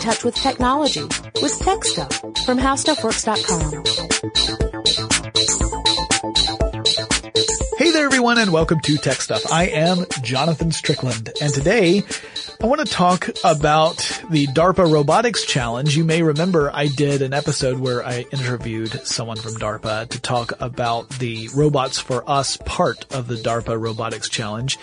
touch with technology with Tech Stuff from HowStuffWorks.com. Hey there everyone and welcome to Tech Stuff. I am Jonathan Strickland and today I want to talk about the DARPA Robotics Challenge. You may remember I did an episode where I interviewed someone from DARPA to talk about the Robots for Us part of the DARPA Robotics Challenge.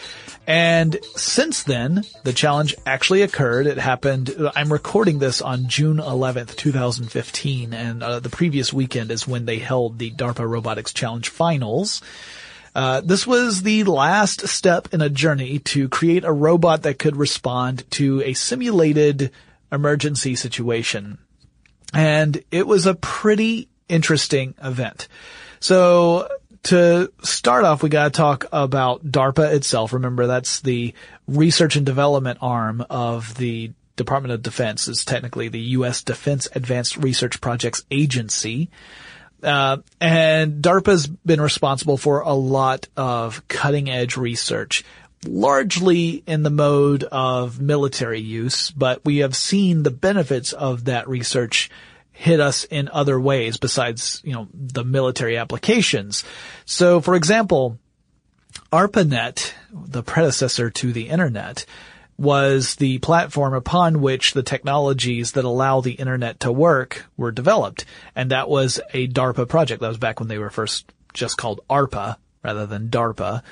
And since then, the challenge actually occurred. It happened, I'm recording this on June 11th, 2015, and uh, the previous weekend is when they held the DARPA Robotics Challenge finals. Uh, this was the last step in a journey to create a robot that could respond to a simulated emergency situation. And it was a pretty interesting event. So to start off, we gotta talk about DARPA itself. Remember, that's the research and development arm of the Department of Defense. It's technically the U.S. Defense Advanced Research Projects Agency. Uh, and DARPA's been responsible for a lot of cutting edge research, largely in the mode of military use, but we have seen the benefits of that research hit us in other ways besides, you know, the military applications. So for example, ARPANET, the predecessor to the internet, was the platform upon which the technologies that allow the internet to work were developed. And that was a DARPA project. That was back when they were first just called ARPA rather than DARPA.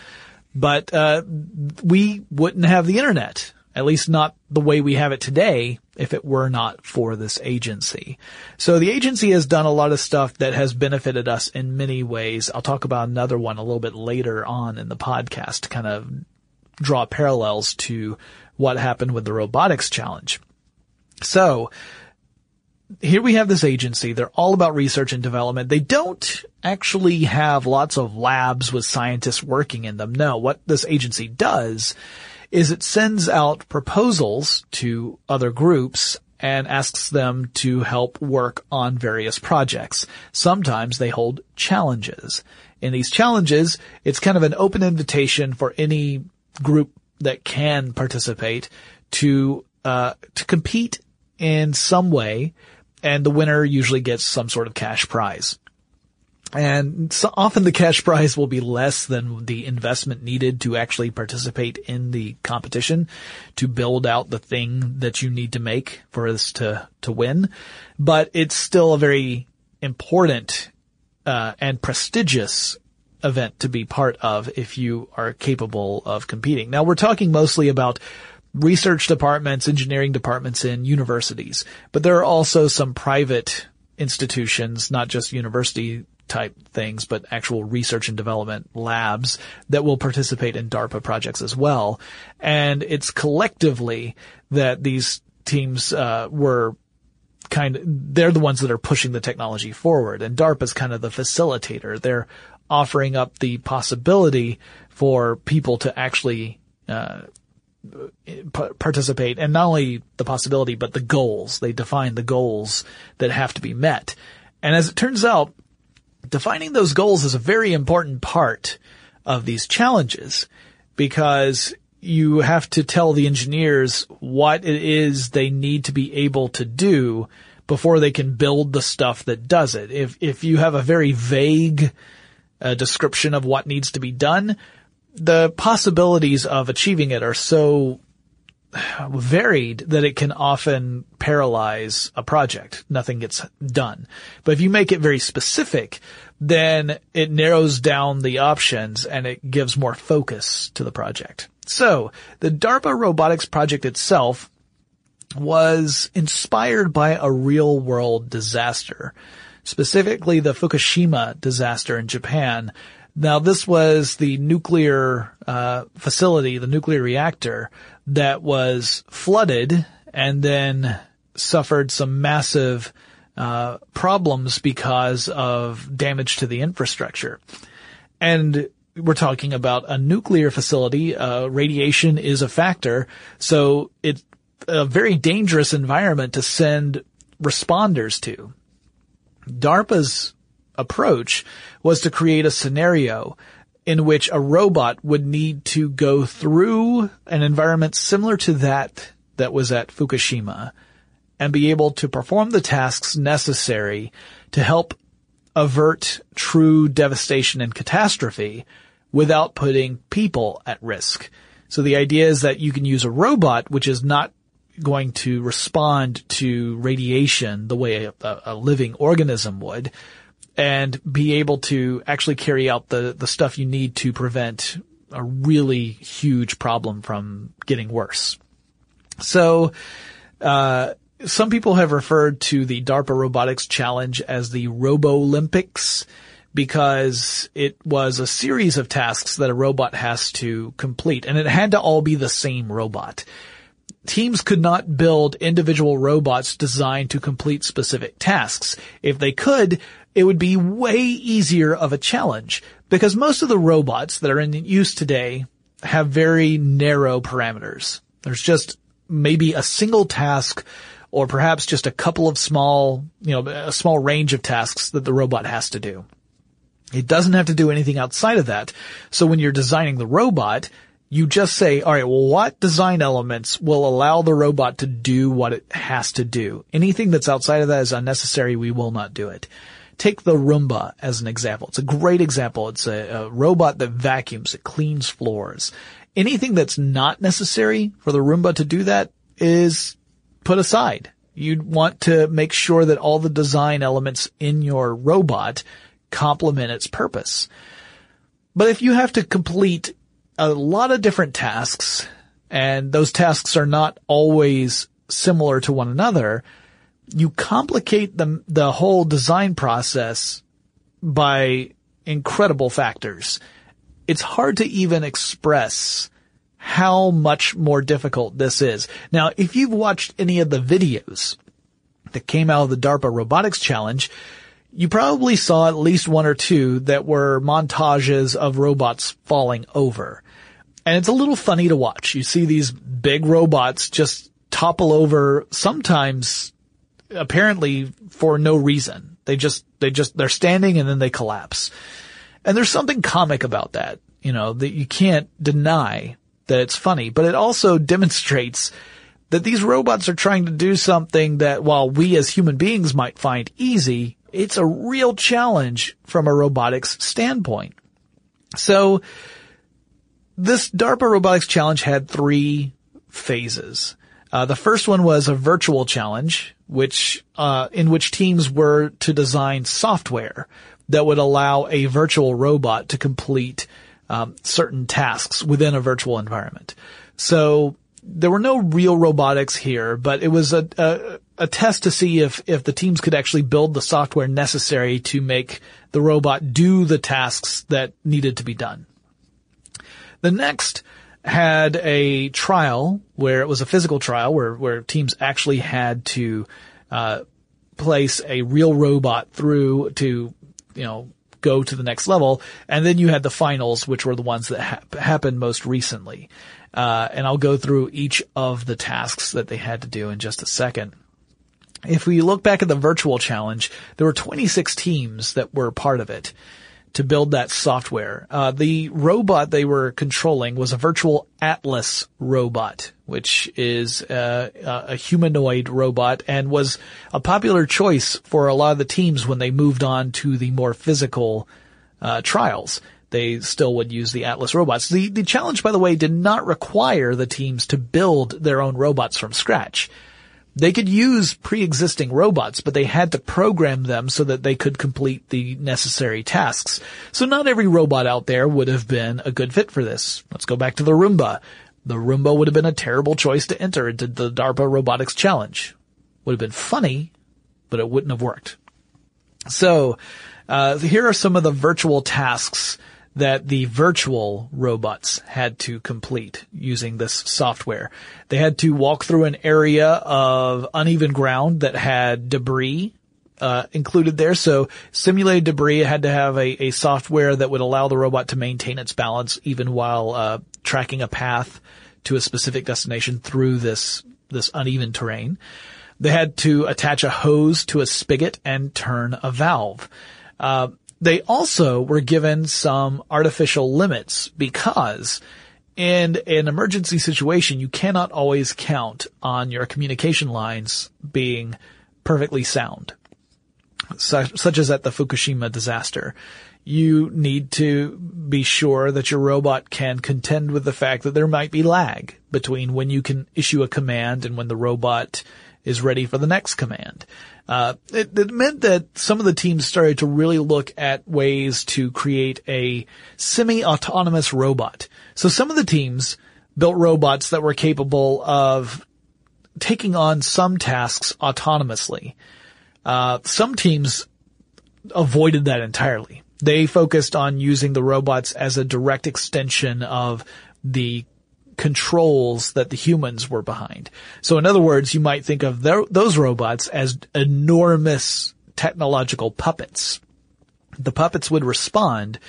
But, uh, we wouldn't have the internet at least not the way we have it today if it were not for this agency. So the agency has done a lot of stuff that has benefited us in many ways. I'll talk about another one a little bit later on in the podcast to kind of draw parallels to what happened with the robotics challenge. So here we have this agency. They're all about research and development. They don't actually have lots of labs with scientists working in them. No, what this agency does is it sends out proposals to other groups and asks them to help work on various projects. Sometimes they hold challenges. In these challenges, it's kind of an open invitation for any group that can participate to uh, to compete in some way, and the winner usually gets some sort of cash prize. And so often the cash prize will be less than the investment needed to actually participate in the competition to build out the thing that you need to make for us to, to win. But it's still a very important, uh, and prestigious event to be part of if you are capable of competing. Now we're talking mostly about research departments, engineering departments in universities, but there are also some private institutions, not just university type things, but actual research and development labs that will participate in DARPA projects as well. And it's collectively that these teams uh, were kind of, they're the ones that are pushing the technology forward. And DARPA is kind of the facilitator. They're offering up the possibility for people to actually uh, participate and not only the possibility but the goals they define the goals that have to be met and as it turns out defining those goals is a very important part of these challenges because you have to tell the engineers what it is they need to be able to do before they can build the stuff that does it. If, if you have a very vague uh, description of what needs to be done, the possibilities of achieving it are so varied that it can often paralyze a project. Nothing gets done. But if you make it very specific, then it narrows down the options and it gives more focus to the project. So the DARPA robotics project itself was inspired by a real world disaster, specifically the Fukushima disaster in Japan. Now this was the nuclear uh, facility, the nuclear reactor that was flooded and then suffered some massive uh, problems because of damage to the infrastructure. And we're talking about a nuclear facility. Uh, radiation is a factor, so it's a very dangerous environment to send responders to. DARPA's approach was to create a scenario in which a robot would need to go through an environment similar to that that was at Fukushima and be able to perform the tasks necessary to help avert true devastation and catastrophe without putting people at risk. So the idea is that you can use a robot which is not going to respond to radiation the way a, a, living organism would and be able to actually carry out the, the stuff you need to prevent a really huge problem from getting worse. So, uh, some people have referred to the DARPA robotics challenge as the Robo Olympics because it was a series of tasks that a robot has to complete and it had to all be the same robot. Teams could not build individual robots designed to complete specific tasks. If they could, it would be way easier of a challenge because most of the robots that are in use today have very narrow parameters. There's just maybe a single task or perhaps just a couple of small, you know, a small range of tasks that the robot has to do. It doesn't have to do anything outside of that. So when you're designing the robot, you just say, all right, well, what design elements will allow the robot to do what it has to do? Anything that's outside of that is unnecessary. We will not do it. Take the Roomba as an example. It's a great example. It's a, a robot that vacuums. It cleans floors. Anything that's not necessary for the Roomba to do that is put aside. You'd want to make sure that all the design elements in your robot complement its purpose. But if you have to complete a lot of different tasks, and those tasks are not always similar to one another, you complicate the, the whole design process by incredible factors. It's hard to even express how much more difficult this is. Now, if you've watched any of the videos that came out of the DARPA Robotics Challenge, you probably saw at least one or two that were montages of robots falling over. And it's a little funny to watch. You see these big robots just topple over sometimes apparently for no reason. They just, they just, they're standing and then they collapse. And there's something comic about that, you know, that you can't deny that it's funny, but it also demonstrates that these robots are trying to do something that while we as human beings might find easy, it's a real challenge from a robotics standpoint. So this DARPA robotics challenge had three phases. Uh, the first one was a virtual challenge, which uh, in which teams were to design software that would allow a virtual robot to complete um, certain tasks within a virtual environment. So there were no real robotics here, but it was a, a, a test to see if if the teams could actually build the software necessary to make the robot do the tasks that needed to be done. The next had a trial where it was a physical trial where, where teams actually had to, uh, place a real robot through to, you know, go to the next level. And then you had the finals, which were the ones that ha- happened most recently. Uh, and I'll go through each of the tasks that they had to do in just a second. If we look back at the virtual challenge, there were 26 teams that were part of it to build that software. Uh, the robot they were controlling was a virtual Atlas robot, which is uh, a humanoid robot and was a popular choice for a lot of the teams when they moved on to the more physical uh, trials. They still would use the Atlas robots. The the challenge, by the way, did not require the teams to build their own robots from scratch. They could use pre-existing robots, but they had to program them so that they could complete the necessary tasks. So not every robot out there would have been a good fit for this. Let's go back to the Roomba. The Roomba would have been a terrible choice to enter into the DARPA Robotics Challenge. Would have been funny, but it wouldn't have worked. So, uh, here are some of the virtual tasks that the virtual robots had to complete using this software. They had to walk through an area of uneven ground that had debris uh, included there. So simulated debris had to have a, a, software that would allow the robot to maintain its balance even while uh, tracking a path to a specific destination through this this uneven terrain. They had to attach a hose to a spigot and turn a valve. Uh, they also were given some artificial limits because in an emergency situation, you cannot always count on your communication lines being perfectly sound, such, such as at the Fukushima disaster. You need to be sure that your robot can contend with the fact that there might be lag between when you can issue a command and when the robot is ready for the next command. Uh, it, it, meant that some of the teams started to really look at ways to create a semi-autonomous robot. So some of the teams built robots that were capable of taking on some tasks autonomously. Uh, some teams avoided that entirely. They focused on using the robots as a direct extension of the controls that the humans were behind. So in other words, you might think of their, those robots as enormous technological puppets. The puppets would respond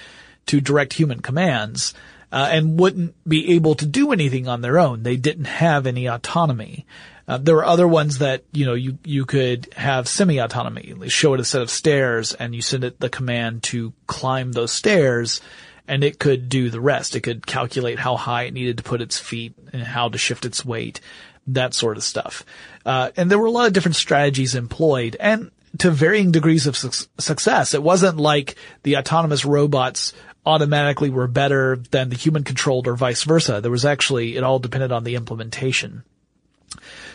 to direct human commands uh, and wouldn't be able to do anything on their own. They didn't have any autonomy. Uh, there were other ones that you know you you could have semi-autonomy. Show it a set of stairs, and you send it the command to climb those stairs, and it could do the rest. It could calculate how high it needed to put its feet and how to shift its weight, that sort of stuff. Uh, and there were a lot of different strategies employed and to varying degrees of su- success. It wasn't like the autonomous robots automatically were better than the human controlled or vice versa. There was actually, it all depended on the implementation.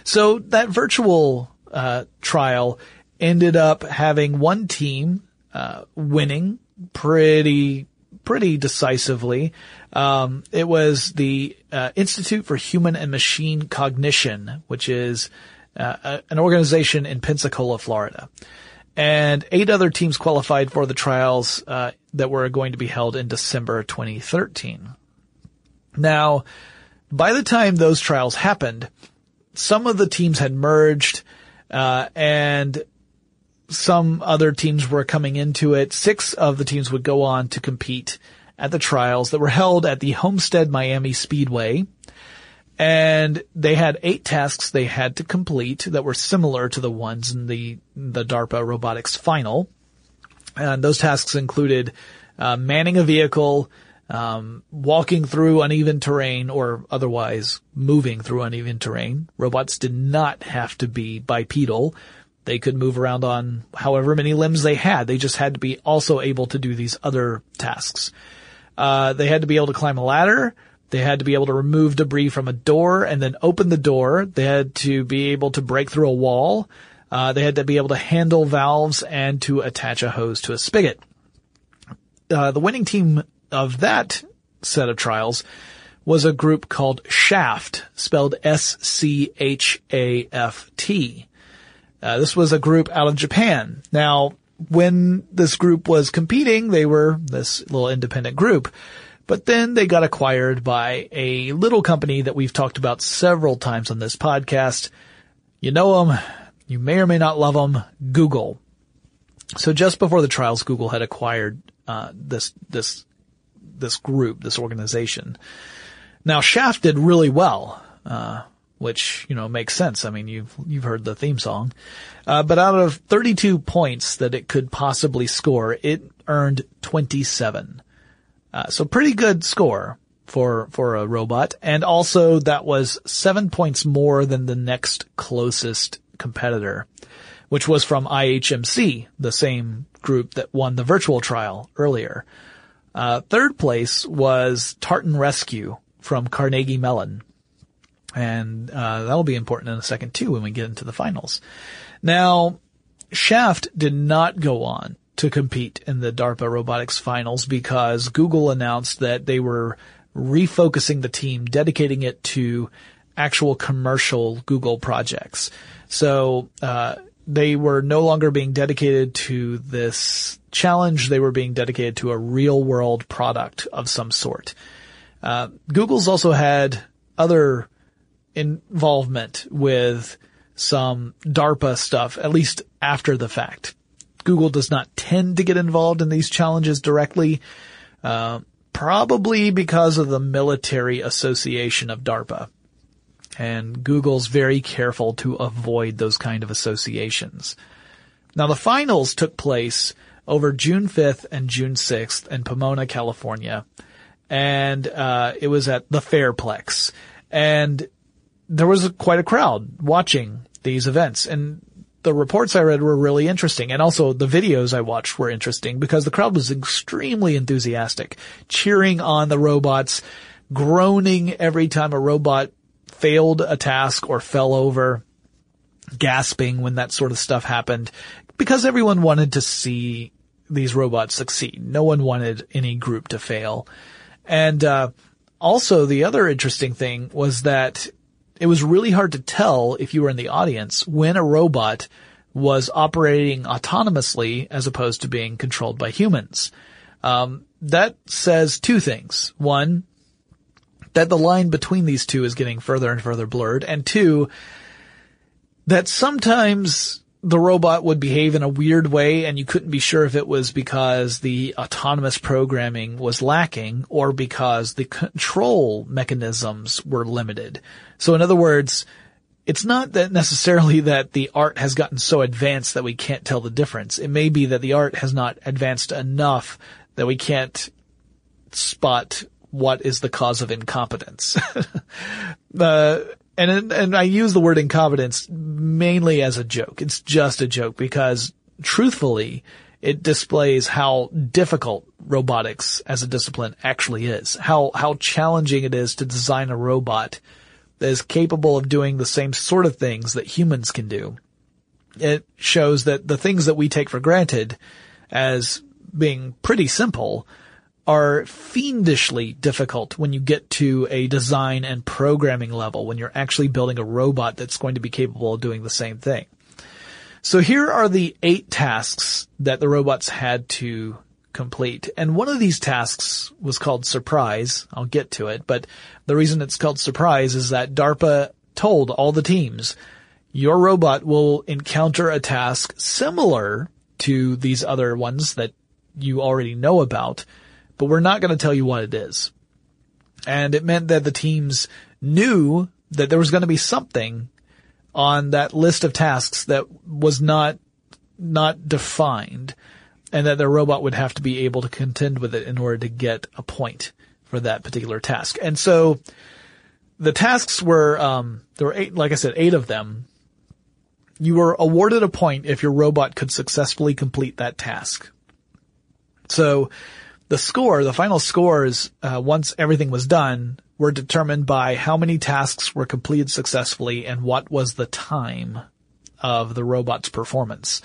So that virtual, uh, trial ended up having one team, uh, winning pretty pretty decisively. Um, it was the uh, Institute for Human and Machine Cognition, which is uh, an organization in Pensacola, Florida. And eight other teams qualified for the trials uh, that were going to be held in December 2013. Now, by the time those trials happened, some of the teams had merged, uh, and some other teams were coming into it. Six of the teams would go on to compete at the trials that were held at the Homestead Miami Speedway. And they had eight tasks they had to complete that were similar to the ones in the, the DARPA robotics final. And those tasks included uh, manning a vehicle, um, walking through uneven terrain or otherwise moving through uneven terrain. Robots did not have to be bipedal. They could move around on however many limbs they had. They just had to be also able to do these other tasks. Uh, they had to be able to climb a ladder. They had to be able to remove debris from a door and then open the door. They had to be able to break through a wall. Uh, they had to be able to handle valves and to attach a hose to a spigot. Uh, the winning team of that set of trials was a group called Shaft, spelled S-C-H-A-F-T. Uh, this was a group out of Japan. Now, when this group was competing, they were this little independent group. But then they got acquired by a little company that we've talked about several times on this podcast. You know them. You may or may not love them. Google. So just before the trials, Google had acquired uh, this this this group, this organization. Now Shaft did really well. Uh, which, you know, makes sense. I mean, you've, you've heard the theme song. Uh, but out of 32 points that it could possibly score, it earned 27. Uh, so pretty good score for, for a robot. And also that was seven points more than the next closest competitor, which was from IHMC, the same group that won the virtual trial earlier. Uh, third place was Tartan Rescue from Carnegie Mellon and uh, that'll be important in a second too when we get into the finals. Now, Shaft did not go on to compete in the DARPA robotics finals because Google announced that they were refocusing the team, dedicating it to actual commercial Google projects. So, uh, they were no longer being dedicated to this challenge. They were being dedicated to a real world product of some sort. Uh, Google's also had other involvement with some DARPA stuff, at least after the fact. Google does not tend to get involved in these challenges directly, uh, probably because of the military association of DARPA. And Google's very careful to avoid those kind of associations. Now the finals took place over June 5th and June 6th in Pomona, California. and uh, it was at the Fairplex, and there was quite a crowd watching these events, and the reports I read were really interesting, and also the videos I watched were interesting because the crowd was extremely enthusiastic, cheering on the robots, groaning every time a robot failed a task or fell over, gasping when that sort of stuff happened, because everyone wanted to see these robots succeed. No one wanted any group to fail. And uh, also, the other interesting thing was that it was really hard to tell if you were in the audience when a robot was operating autonomously as opposed to being controlled by humans. Um, that says two things. One, that the line between these two is getting further and further blurred, and two, that sometimes the robot would behave in a weird way and you couldn't be sure if it was because the autonomous programming was lacking or because the control mechanisms were limited. So in other words, it's not that necessarily that the art has gotten so advanced that we can't tell the difference. It may be that the art has not advanced enough that we can't spot what is the cause of incompetence. uh, and and I use the word incompetence mainly as a joke. It's just a joke because truthfully, it displays how difficult robotics as a discipline actually is. How how challenging it is to design a robot that is capable of doing the same sort of things that humans can do. It shows that the things that we take for granted as being pretty simple are fiendishly difficult when you get to a design and programming level, when you're actually building a robot that's going to be capable of doing the same thing. So here are the eight tasks that the robots had to complete. And one of these tasks was called surprise. I'll get to it, but the reason it's called surprise is that DARPA told all the teams, your robot will encounter a task similar to these other ones that you already know about, but we're not going to tell you what it is. And it meant that the teams knew that there was going to be something on that list of tasks that was not, not defined and that their robot would have to be able to contend with it in order to get a point for that particular task. And so the tasks were, um, there were eight, like I said, eight of them. You were awarded a point if your robot could successfully complete that task. So the score, the final scores, uh, once everything was done, were determined by how many tasks were completed successfully and what was the time of the robot's performance.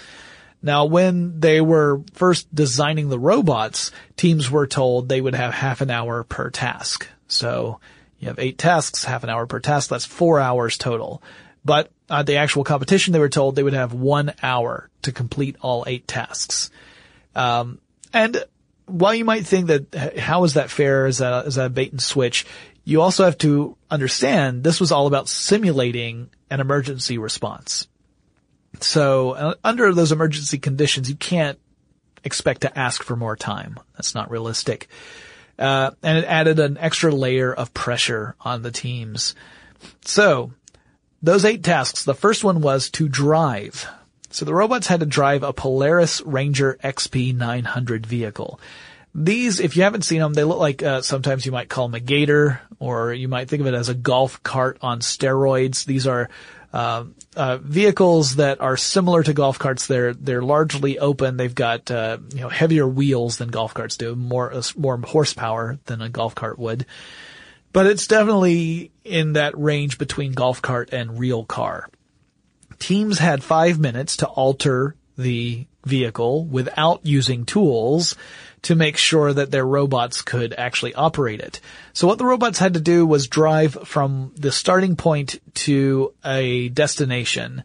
Now, when they were first designing the robots, teams were told they would have half an hour per task. So you have eight tasks, half an hour per task. That's four hours total. But at the actual competition, they were told they would have one hour to complete all eight tasks. Um, and while you might think that how is that fair? That a bait and switch? You also have to understand this was all about simulating an emergency response. So uh, under those emergency conditions, you can't expect to ask for more time. That's not realistic. Uh, and it added an extra layer of pressure on the teams. So those eight tasks, the first one was to drive. So the robots had to drive a Polaris Ranger XP 900 vehicle. These, if you haven't seen them, they look like, uh, sometimes you might call them a gator, or you might think of it as a golf cart on steroids. These are, uh, uh, vehicles that are similar to golf carts. They're, they're largely open. They've got, uh, you know, heavier wheels than golf carts do, more, uh, more horsepower than a golf cart would. But it's definitely in that range between golf cart and real car teams had five minutes to alter the vehicle without using tools to make sure that their robots could actually operate it. So what the robots had to do was drive from the starting point to a destination.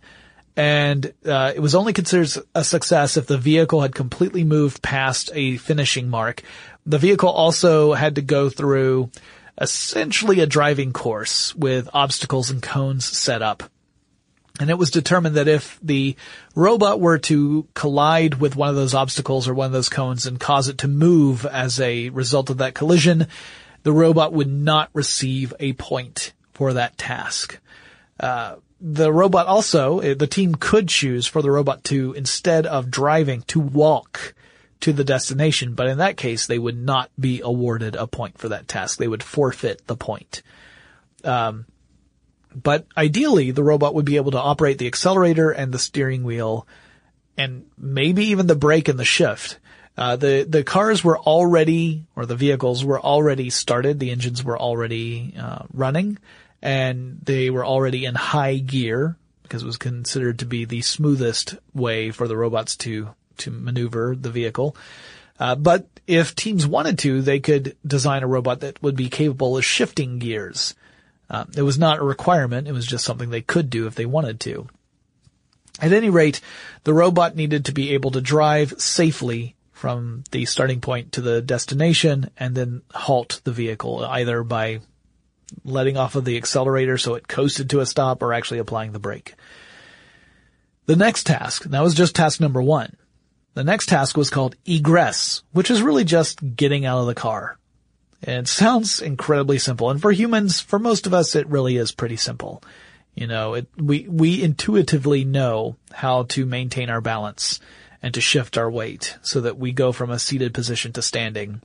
And uh, it was only considered a success if the vehicle had completely moved past a finishing mark. The vehicle also had to go through essentially a driving course with obstacles and cones set up. And it was determined that if the robot were to collide with one of those obstacles or one of those cones and cause it to move as a result of that collision, the robot would not receive a point for that task. Uh, the robot also, uh, the team could choose for the robot to, instead of driving, to walk to the destination, but in that case, they would not be awarded a point for that task. They would forfeit the point. Um, but ideally, the robot would be able to operate the accelerator and the steering wheel and maybe even the brake and the shift. Uh, the, the cars were already, or the vehicles were already started. The engines were already, uh, running and they were already in high gear because it was considered to be the smoothest way for the robots to, to maneuver the vehicle. Uh, but if teams wanted to, they could design a robot that would be capable of shifting gears. Uh, it was not a requirement. It was just something they could do if they wanted to. At any rate, the robot needed to be able to drive safely from the starting point to the destination and then halt the vehicle either by letting off of the accelerator so it coasted to a stop or actually applying the brake. The next task, that was just task number one. The next task was called egress, which is really just getting out of the car. It sounds incredibly simple. And for humans, for most of us, it really is pretty simple. You know, it, we, we intuitively know how to maintain our balance and to shift our weight so that we go from a seated position to standing.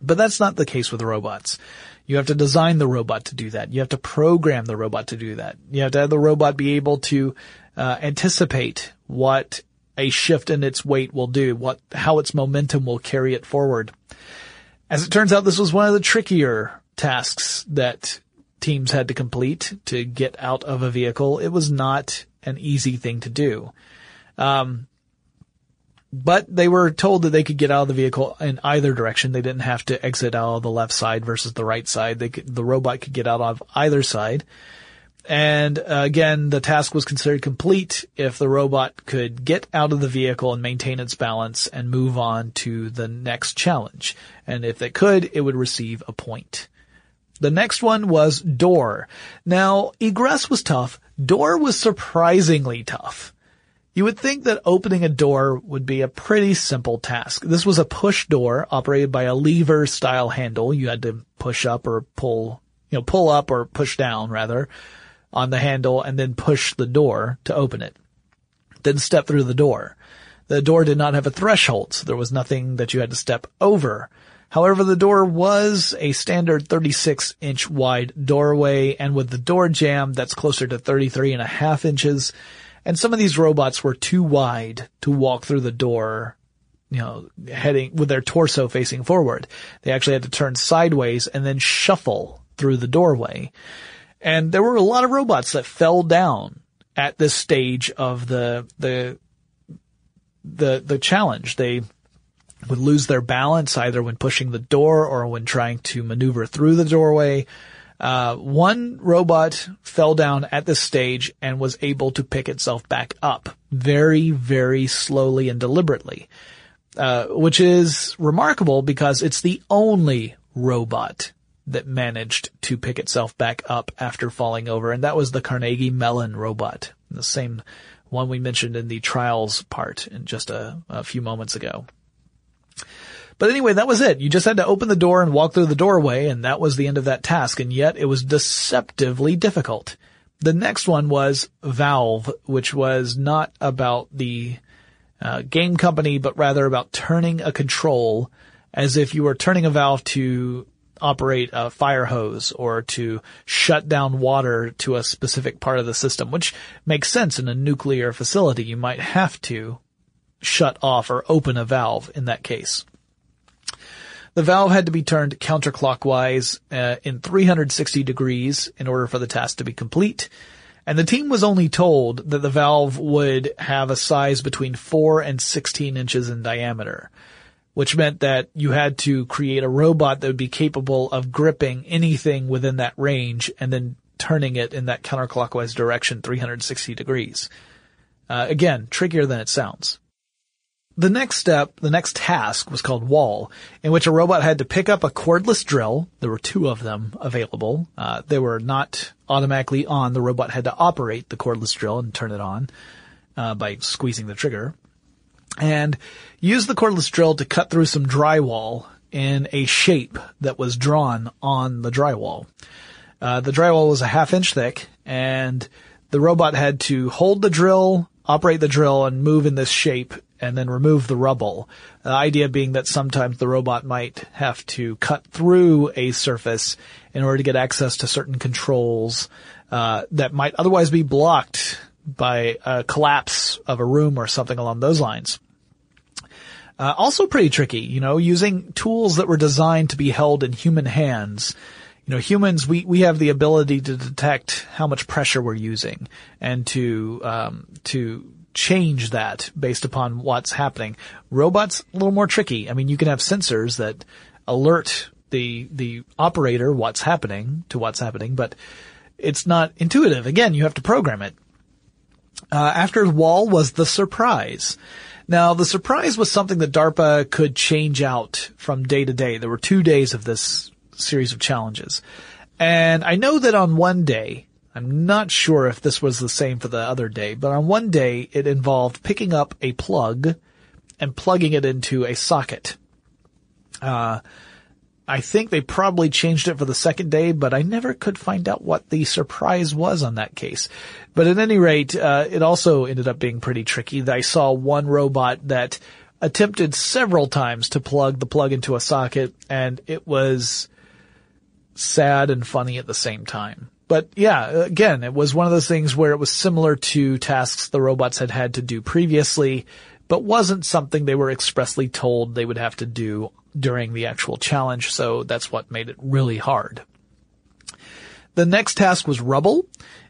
But that's not the case with robots. You have to design the robot to do that. You have to program the robot to do that. You have to have the robot be able to uh, anticipate what a shift in its weight will do, what how its momentum will carry it forward. As it turns out, this was one of the trickier tasks that teams had to complete to get out of a vehicle. It was not an easy thing to do. Um, but they were told that they could get out of the vehicle in either direction. They didn't have to exit out of the left side versus the right side. Could, the robot could get out of either side. And uh, again, the task was considered complete if the robot could get out of the vehicle and maintain its balance and move on to the next challenge. And if it could, it would receive a point. The next one was door. Now, egress was tough. Door was surprisingly tough. You would think that opening a door would be a pretty simple task. This was a push door operated by a lever style handle. You had to push up or pull, you know, pull up or push down rather on the handle and then push the door to open it. Then step through the door. The door did not have a threshold, so there was nothing that you had to step over. However, the door was a standard 36 inch wide doorway and with the door jamb that's closer to 33 and a half inches and some of these robots were too wide to walk through the door, you know, heading with their torso facing forward. They actually had to turn sideways and then shuffle through the doorway. And there were a lot of robots that fell down at this stage of the, the, the, the challenge. They would lose their balance either when pushing the door or when trying to maneuver through the doorway. Uh, one robot fell down at this stage and was able to pick itself back up very, very slowly and deliberately, uh, which is remarkable because it's the only robot that managed to pick itself back up after falling over, and that was the Carnegie Mellon robot, the same one we mentioned in the trials part in just a, a few moments ago. But anyway, that was it. You just had to open the door and walk through the doorway, and that was the end of that task, and yet it was deceptively difficult. The next one was Valve, which was not about the uh, game company, but rather about turning a control as if you were turning a valve to operate a fire hose or to shut down water to a specific part of the system, which makes sense in a nuclear facility. You might have to shut off or open a valve in that case. The valve had to be turned counterclockwise uh, in 360 degrees in order for the task to be complete. And the team was only told that the valve would have a size between 4 and 16 inches in diameter, which meant that you had to create a robot that would be capable of gripping anything within that range and then turning it in that counterclockwise direction 360 degrees. Uh, again, trickier than it sounds. The next step, the next task was called Wall, in which a robot had to pick up a cordless drill. There were two of them available. Uh, they were not automatically on. The robot had to operate the cordless drill and turn it on uh, by squeezing the trigger. And use the cordless drill to cut through some drywall in a shape that was drawn on the drywall. Uh, the drywall was a half inch thick and the robot had to hold the drill operate the drill and move in this shape and then remove the rubble. The idea being that sometimes the robot might have to cut through a surface in order to get access to certain controls uh, that might otherwise be blocked by a collapse of a room or something along those lines. Uh, also pretty tricky, you know, using tools that were designed to be held in human hands. You know, humans, we, we have the ability to detect how much pressure we're using and to, um, to change that based upon what's happening. Robots, a little more tricky. I mean, you can have sensors that alert the, the operator what's happening to what's happening, but it's not intuitive. Again, you have to program it. Uh, after the wall was the surprise. Now, the surprise was something that DARPA could change out from day to day. There were two days of this series of challenges. And I know that on one day, I'm not sure if this was the same for the other day, but on one day it involved picking up a plug and plugging it into a socket. Uh, I think they probably changed it for the second day, but I never could find out what the surprise was on that case. But at any rate, uh, it also ended up being pretty tricky. I saw one robot that attempted several times to plug the plug into a socket, and it was sad and funny at the same time. But yeah, again, it was one of those things where it was similar to tasks the robots had had to do previously, but wasn't something they were expressly told they would have to do during the actual challenge, so that's what made it really hard. The next task was rubble,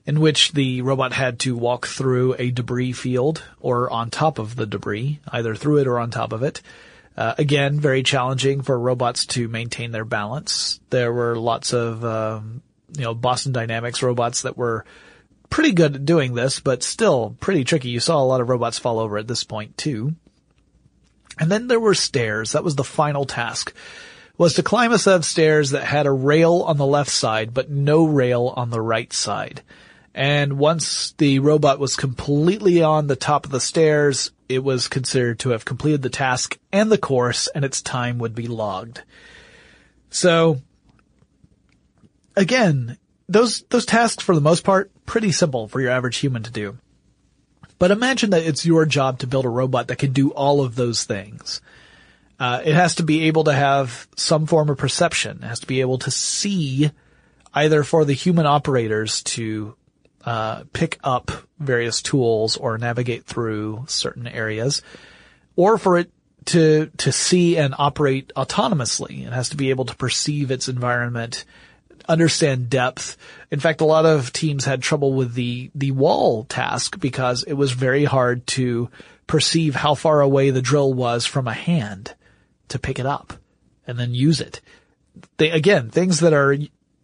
in which the robot had to walk through a debris field or on top of the debris, either through it or on top of it. Uh, again, very challenging for robots to maintain their balance. There were lots of, um, you know, Boston Dynamics robots that were pretty good at doing this, but still pretty tricky. You saw a lot of robots fall over at this point too. And then there were stairs. That was the final task. Was to climb a set of stairs that had a rail on the left side, but no rail on the right side. And once the robot was completely on the top of the stairs, it was considered to have completed the task and the course, and its time would be logged. So, again, those, those tasks for the most part, pretty simple for your average human to do. But imagine that it's your job to build a robot that can do all of those things. Uh, it has to be able to have some form of perception. It has to be able to see either for the human operators to uh, pick up various tools or navigate through certain areas, or for it to to see and operate autonomously. It has to be able to perceive its environment understand depth. In fact, a lot of teams had trouble with the, the wall task because it was very hard to perceive how far away the drill was from a hand to pick it up and then use it. They, again, things that are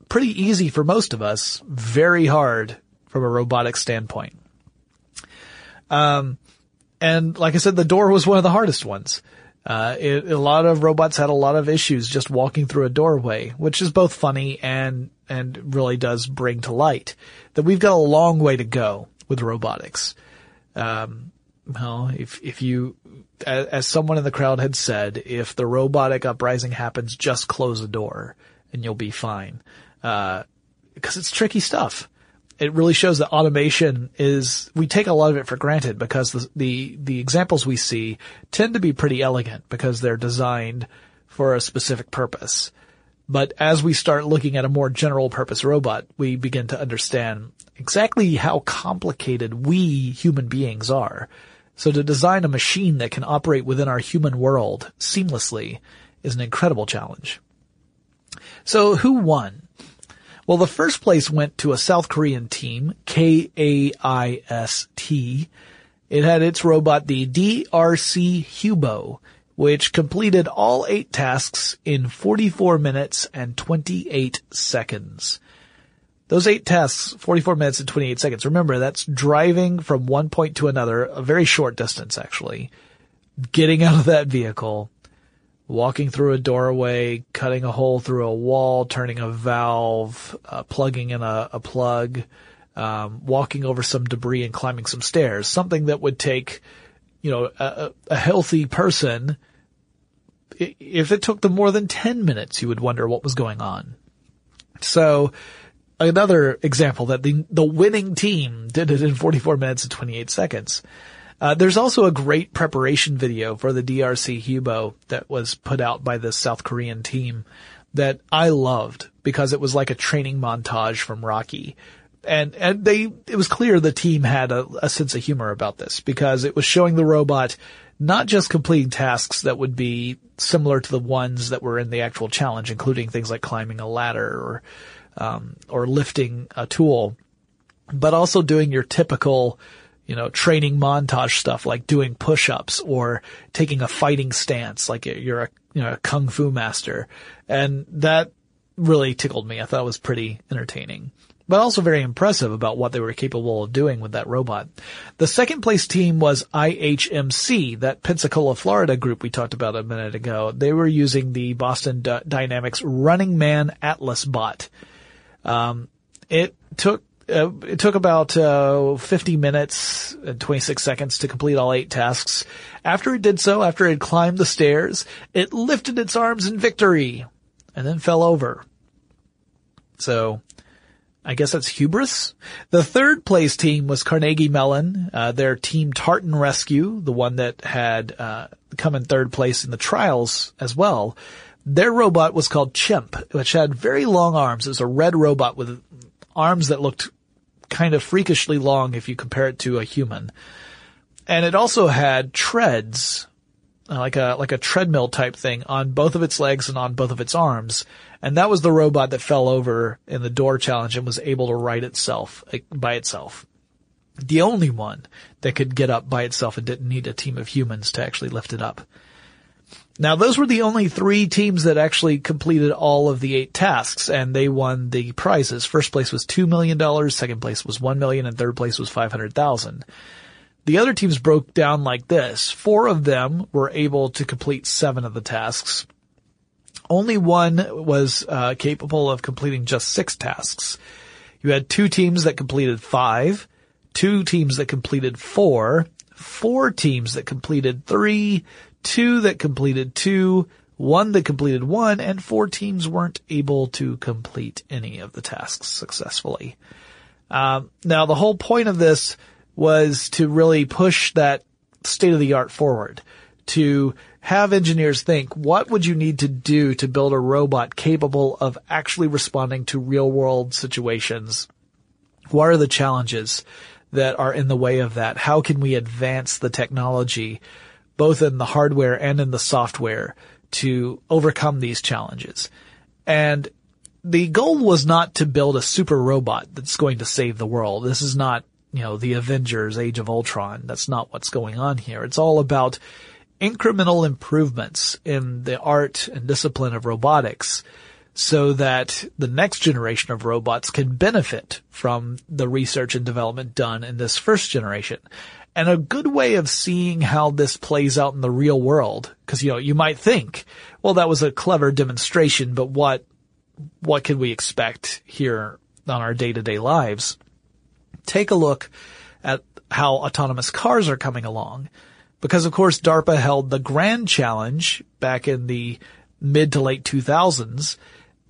pretty easy for most of us, very hard from a robotic standpoint. Um, and like I said, the door was one of the hardest ones. Uh, it, a lot of robots had a lot of issues just walking through a doorway, which is both funny and, and really does bring to light that we've got a long way to go with robotics. Um, well, if, if you, as, as someone in the crowd had said, if the robotic uprising happens, just close the door and you'll be fine. Uh, because it's tricky stuff it really shows that automation is, we take a lot of it for granted because the, the, the examples we see tend to be pretty elegant because they're designed for a specific purpose. But as we start looking at a more general purpose robot, we begin to understand exactly how complicated we human beings are. So to design a machine that can operate within our human world seamlessly is an incredible challenge. So who won? Well, the first place went to a South Korean team, K-A-I-S-T. It had its robot, the DRC Hubo, which completed all eight tasks in 44 minutes and 28 seconds. Those eight tests, 44 minutes and 28 seconds. Remember, that's driving from one point to another, a very short distance actually, getting out of that vehicle, walking through a doorway, cutting a hole through a wall, turning a valve, uh, plugging in a, a plug, um, walking over some debris and climbing some stairs. Something that would take, you know, a, a healthy person. If it took them more than 10 minutes, you would wonder what was going on. So, another example that the, the winning team did it in 44 minutes and 28 seconds. Uh, there's also a great preparation video for the DRC Hubo that was put out by the South Korean team that I loved because it was like a training montage from Rocky. And, and they, it was clear the team had a, a sense of humor about this because it was showing the robot not just completing tasks that would be similar to the ones that were in the actual challenge, including things like climbing a ladder or, um, or lifting a tool, but also doing your typical, you know, training montage stuff like doing push-ups or taking a fighting stance like you're a, you know, a kung fu master. And that really tickled me. I thought it was pretty entertaining but also very impressive about what they were capable of doing with that robot. The second place team was IHMC, that Pensacola, Florida group we talked about a minute ago. They were using the Boston D- Dynamics Running Man Atlas bot. Um, it took uh, it took about uh, 50 minutes and 26 seconds to complete all eight tasks. After it did so, after it had climbed the stairs, it lifted its arms in victory and then fell over. So I guess that's hubris. The third place team was Carnegie Mellon, uh, their team Tartan Rescue, the one that had uh, come in third place in the trials as well. Their robot was called Chimp, which had very long arms. It was a red robot with arms that looked kind of freakishly long if you compare it to a human. And it also had treads, uh, like a like a treadmill type thing on both of its legs and on both of its arms and that was the robot that fell over in the door challenge and was able to right itself by itself. The only one that could get up by itself and didn't need a team of humans to actually lift it up. Now those were the only three teams that actually completed all of the eight tasks and they won the prizes. First place was $2 million, second place was $1 million, and third place was 500,000. The other teams broke down like this. Four of them were able to complete seven of the tasks. Only one was uh, capable of completing just six tasks. You had two teams that completed five, two teams that completed four, four teams that completed three, two that completed two, one that completed one, and four teams weren't able to complete any of the tasks successfully. Um, now, the whole point of this was to really push that state of the art forward, to have engineers think, what would you need to do to build a robot capable of actually responding to real world situations? What are the challenges that are in the way of that? How can we advance the technology, both in the hardware and in the software to overcome these challenges? And the goal was not to build a super robot that's going to save the world. This is not, you know, the Avengers Age of Ultron. That's not what's going on here. It's all about incremental improvements in the art and discipline of robotics so that the next generation of robots can benefit from the research and development done in this first generation. And a good way of seeing how this plays out in the real world, because you know, you might think, well, that was a clever demonstration, but what, what can we expect here on our day-to-day lives? Take a look at how autonomous cars are coming along because of course DARPA held the Grand Challenge back in the mid to late 2000s.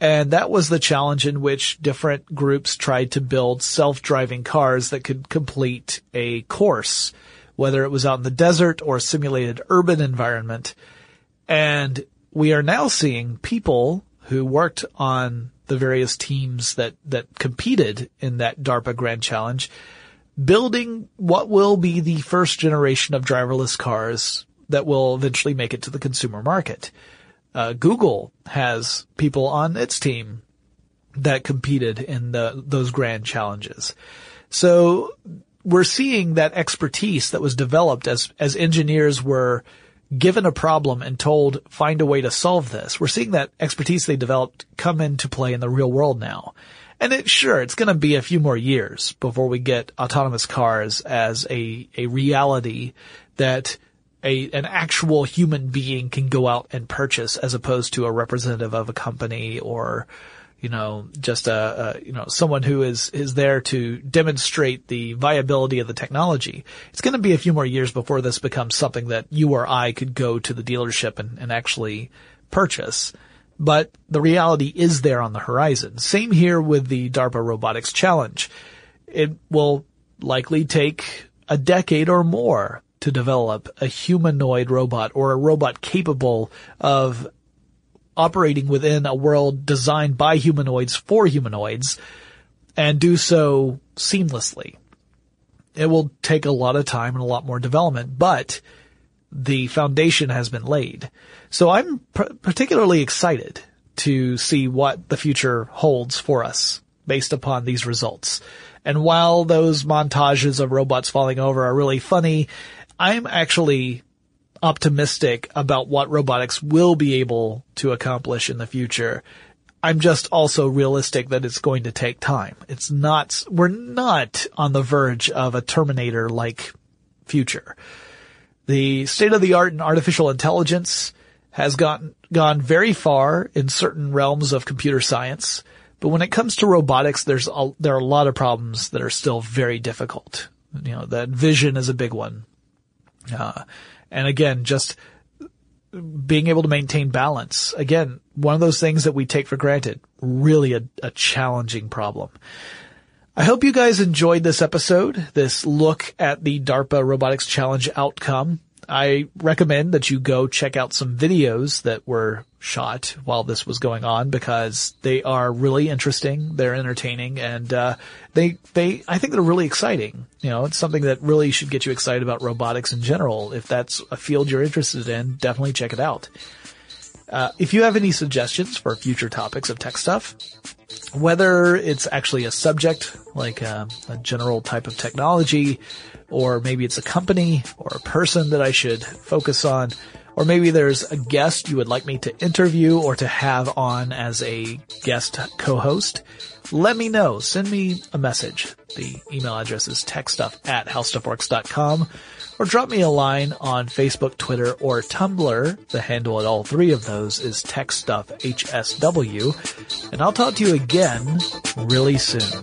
And that was the challenge in which different groups tried to build self-driving cars that could complete a course, whether it was out in the desert or a simulated urban environment. And we are now seeing people who worked on the various teams that, that competed in that DARPA Grand Challenge building what will be the first generation of driverless cars that will eventually make it to the consumer market. Uh, Google has people on its team that competed in the, those grand challenges. So we're seeing that expertise that was developed as, as engineers were given a problem and told find a way to solve this. We're seeing that expertise they developed come into play in the real world now. And it, sure, it's going to be a few more years before we get autonomous cars as a, a reality that a, an actual human being can go out and purchase as opposed to a representative of a company or, you know, just a, a, you know, someone who is, is there to demonstrate the viability of the technology. It's going to be a few more years before this becomes something that you or I could go to the dealership and, and actually purchase. but the reality is there on the horizon. Same here with the DARPA Robotics Challenge. It will likely take a decade or more to develop a humanoid robot or a robot capable of operating within a world designed by humanoids for humanoids and do so seamlessly. It will take a lot of time and a lot more development, but the foundation has been laid. So I'm pr- particularly excited to see what the future holds for us based upon these results. And while those montages of robots falling over are really funny, I'm actually optimistic about what robotics will be able to accomplish in the future. I'm just also realistic that it's going to take time. It's not, we're not on the verge of a Terminator like future. The state of the art in artificial intelligence has gotten, gone very far in certain realms of computer science. But when it comes to robotics, there's a, there are a lot of problems that are still very difficult. You know, that vision is a big one. Uh, and again, just being able to maintain balance. Again, one of those things that we take for granted. Really a, a challenging problem. I hope you guys enjoyed this episode, this look at the DARPA Robotics Challenge outcome. I recommend that you go check out some videos that were shot while this was going on because they are really interesting. They're entertaining and, uh, they, they, I think they're really exciting. You know, it's something that really should get you excited about robotics in general. If that's a field you're interested in, definitely check it out. Uh, if you have any suggestions for future topics of tech stuff, whether it's actually a subject like uh, a general type of technology or maybe it's a company or a person that I should focus on, or maybe there's a guest you would like me to interview or to have on as a guest co-host, let me know. Send me a message. The email address is techstuff at howstuffworks.com or drop me a line on Facebook, Twitter, or Tumblr. The handle at all three of those is techstuffhsw. And I'll talk to you again really soon.